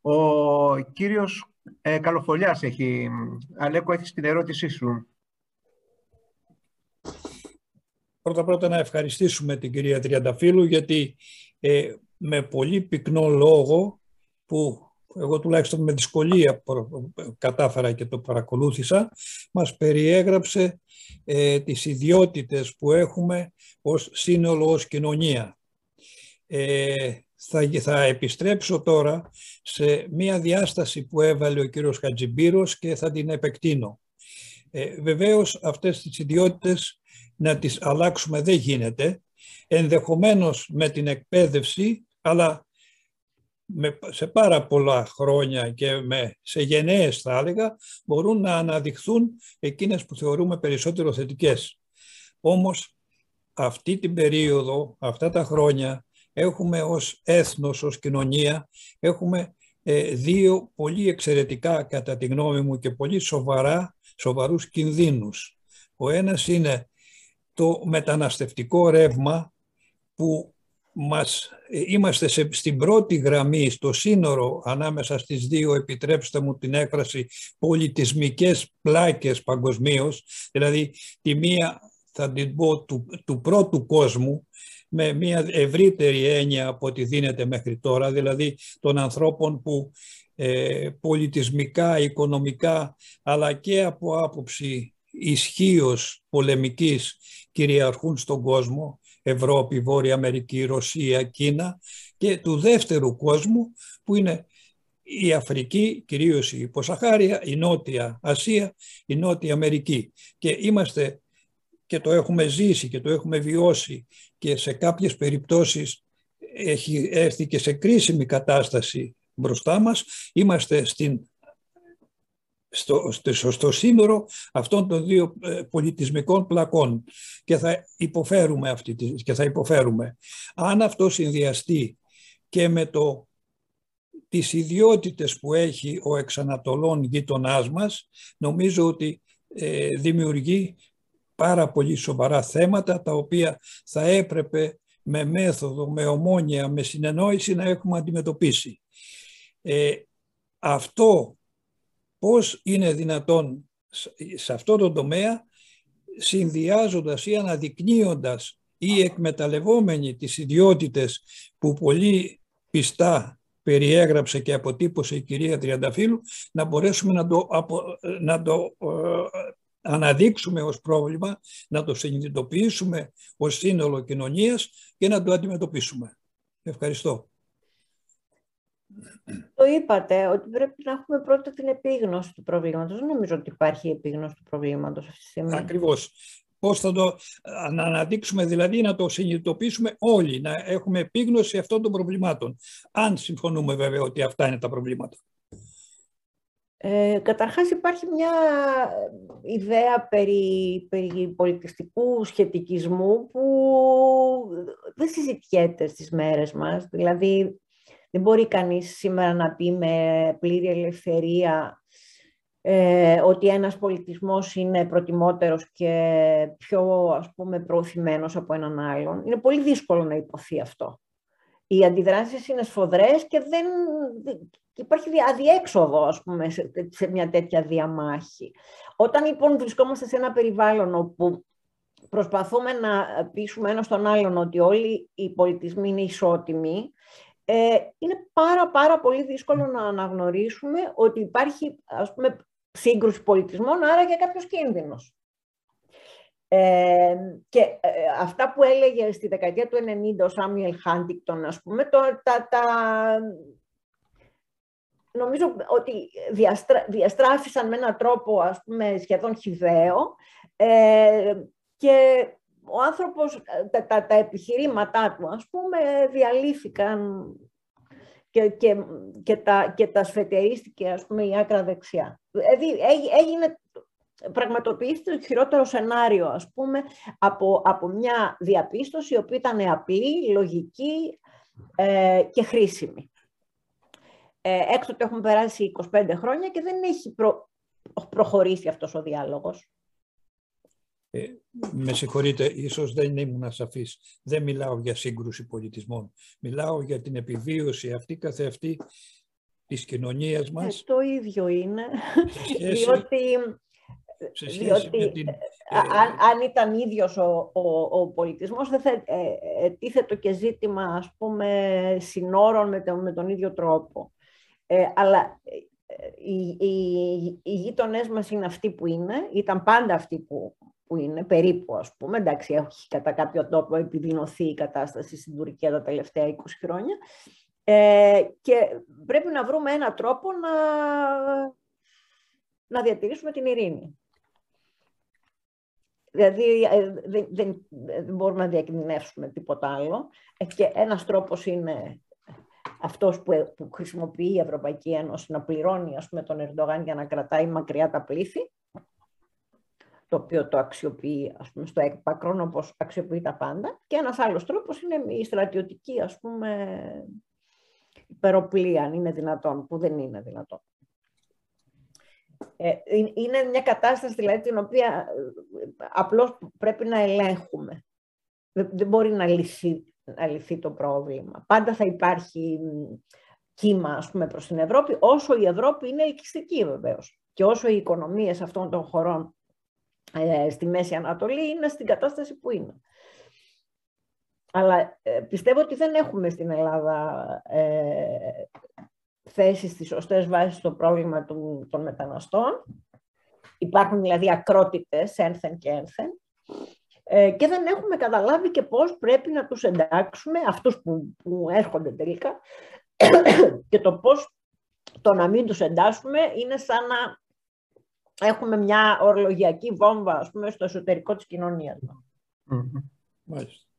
Ο κύριος ε, Καλοφολιάς έχει... Αλέκο, έχεις την ερώτησή σου. Πρώτα πρώτα να ευχαριστήσουμε την κυρία Τριανταφύλου γιατί ε, με πολύ πυκνό λόγο που εγώ τουλάχιστον με δυσκολία κατάφερα και το παρακολούθησα, μας περιέγραψε ε, τις ιδιότητες που έχουμε ως σύνολο, ως κοινωνία. Ε, θα, θα επιστρέψω τώρα σε μία διάσταση που έβαλε ο κύριος Χατζιμπύρος και θα την επεκτείνω. Ε, βεβαίως αυτές τις ιδιότητες να τις αλλάξουμε δεν γίνεται, ενδεχομένως με την εκπαίδευση, αλλά με, σε πάρα πολλά χρόνια και με, σε γενναίες θα έλεγα, μπορούν να αναδειχθούν εκείνες που θεωρούμε περισσότερο θετικές. Όμως αυτή την περίοδο, αυτά τα χρόνια, έχουμε ως έθνος, ως κοινωνία, έχουμε ε, δύο πολύ εξαιρετικά κατά τη γνώμη μου και πολύ σοβαρά, σοβαρούς κινδύνους. Ο ένας είναι το μεταναστευτικό ρεύμα που μας, ε, είμαστε σε, στην πρώτη γραμμή, στο σύνορο ανάμεσα στις δύο, επιτρέψτε μου την έκφραση, πολιτισμικές πλάκες παγκοσμίως, δηλαδή τη μία θα την πω του, του πρώτου κόσμου, με μια ευρύτερη έννοια από ό,τι δίνεται μέχρι τώρα, δηλαδή των ανθρώπων που ε, πολιτισμικά, οικονομικά, αλλά και από άποψη ισχύως πολεμικής κυριαρχούν στον κόσμο, Ευρώπη, Βόρεια Αμερική, Ρωσία, Κίνα και του δεύτερου κόσμου που είναι η Αφρική, κυρίως η Ποσαχάρια, η Νότια Ασία, η Νότια Αμερική. Και είμαστε και το έχουμε ζήσει και το έχουμε βιώσει και σε κάποιες περιπτώσεις έχει έρθει και σε κρίσιμη κατάσταση μπροστά μας. Είμαστε στην στο, στο, στο σύνορο αυτών των δύο ε, πολιτισμικών πλακών και θα υποφέρουμε αυτή και θα υποφέρουμε. Αν αυτό συνδυαστεί και με το τις ιδιότητες που έχει ο εξανατολών γείτονά μας, νομίζω ότι ε, δημιουργεί πάρα πολύ σοβαρά θέματα τα οποία θα έπρεπε με μέθοδο, με ομόνια, με συνεννόηση να έχουμε αντιμετωπίσει. Ε, αυτό πώς είναι δυνατόν σε αυτό το τομέα συνδυάζοντας ή αναδεικνύοντας ή εκμεταλλευόμενοι τις ιδιότητες που πολύ πιστά περιέγραψε και αποτύπωσε η κυρία Τριανταφύλου να μπορέσουμε να το, να το ε, αναδείξουμε ως πρόβλημα, να το συνειδητοποιήσουμε ως σύνολο κοινωνίας και να το αντιμετωπίσουμε. Ευχαριστώ. Το είπατε, ότι πρέπει να έχουμε πρώτα την επίγνωση του προβλήματος. Δεν νομίζω ότι υπάρχει επίγνωση του προβλήματος αυτή τη στιγμή. Ακριβώς. Πώς θα το να αναδείξουμε, δηλαδή να το συνειδητοποιήσουμε όλοι, να έχουμε επίγνωση αυτών των προβλημάτων. Αν συμφωνούμε βέβαια ότι αυτά είναι τα προβλήματα. Ε, καταρχάς υπάρχει μια ιδέα περί, περί πολιτιστικού σχετικισμού που δεν συζητιέται στις μέρες μας. Δηλαδή δεν μπορεί κανείς σήμερα να πει με πλήρη ελευθερία ε, ότι ένας πολιτισμός είναι προτιμότερος και πιο ας πούμε προωθημένος από έναν άλλον. Είναι πολύ δύσκολο να υποθεί αυτό. Οι αντιδράσεις είναι σφοδρές και δεν, υπάρχει αδιέξοδο ας πούμε, σε, μια τέτοια διαμάχη. Όταν λοιπόν βρισκόμαστε σε ένα περιβάλλον όπου προσπαθούμε να πείσουμε ένας τον άλλον ότι όλοι οι πολιτισμοί είναι ισότιμοι, ε, είναι πάρα πάρα πολύ δύσκολο να αναγνωρίσουμε ότι υπάρχει ας πούμε σύγκρουση πολιτισμών, άρα και κάποιος κίνδυνος. Ε, και ε, αυτά που έλεγε στη δεκαετία του 90 ο Σάμιελ Χάντικτον, ας πούμε, το, τα, τα, νομίζω ότι διαστράφησαν με έναν τρόπο, ας πούμε, σχεδόν χιδαίο ε, και ο άνθρωπος, τα, τα, τα, επιχειρήματά του, ας πούμε, διαλύθηκαν και, και, και, τα, και τα σφετερίστηκε, ας πούμε, η άκρα δεξιά. Δηλαδή, έγινε, πραγματοποιήθηκε το χειρότερο σενάριο, ας πούμε, από, από μια διαπίστωση, η οποία ήταν απλή, λογική ε, και χρήσιμη. Ε, έκτοτε έχουμε περάσει 25 χρόνια και δεν έχει προχωρήσει αυτός ο διάλογος. Ε, με συγχωρείτε, ίσως δεν ήμουν ασαφής. Δεν μιλάω για σύγκρουση πολιτισμών. Μιλάω για την επιβίωση αυτή καθεαυτή της κοινωνίας μας. το ίδιο είναι, διότι σε σχέση με την... αν, αν ήταν ίδιος ο, ο, ο πολιτισμός, δεν θα ε, το και ζήτημα, ας πούμε, συνόρων με, το, με τον ίδιο τρόπο. Ε, αλλά οι, οι, οι γείτονές μας είναι αυτοί που είναι, ήταν πάντα αυτοί που, που είναι, περίπου ας πούμε. Εντάξει, έχει κατά κάποιο τρόπο επιδεινωθεί η κατάσταση στην Τουρκία τα τελευταία 20 χρόνια. Ε, και πρέπει να βρούμε έναν τρόπο να, να διατηρήσουμε την ειρήνη. Δηλαδή ε, δεν, δεν, δεν μπορούμε να διακινδυνεύσουμε τίποτα άλλο. Ε, και ένας τρόπος είναι αυτός που, που χρησιμοποιεί η Ευρωπαϊκή Ένωση να πληρώνει ας πούμε, τον Ερντογάν για να κρατάει μακριά τα πλήθη, το οποίο το αξιοποιεί ας πούμε, στο έκπακρον όπως αξιοποιεί τα πάντα. Και ένας άλλος τρόπος είναι η στρατιωτική ας πούμε, υπεροπλία, αν είναι δυνατόν, που δεν είναι δυνατόν. Ε, είναι μια κατάσταση δηλαδή την οποία ε, απλώς πρέπει να ελέγχουμε. Δεν μπορεί να λυθεί να λυθεί το πρόβλημα. Πάντα θα υπάρχει κύμα ας πούμε, προς την Ευρώπη, όσο η Ευρώπη είναι ελκυστική βεβαίως. Και όσο οι οικονομίες αυτών των χωρών ε, στη Μέση Ανατολή είναι στην κατάσταση που είναι. Αλλά ε, πιστεύω ότι δεν έχουμε στην Ελλάδα ε, θέσεις στις σωστές βάσεις στο πρόβλημα του, των μεταναστών. Υπάρχουν δηλαδή ακρότητες ένθεν και ένθεν. Ε, και δεν έχουμε καταλάβει και πώς πρέπει να τους εντάξουμε, αυτούς που, που έρχονται τελικά, και το πώς το να μην τους εντάσσουμε είναι σαν να έχουμε μια ορολογιακή βόμβα, ας πούμε, στο εσωτερικό της κοινωνίας μας. Μάλιστα.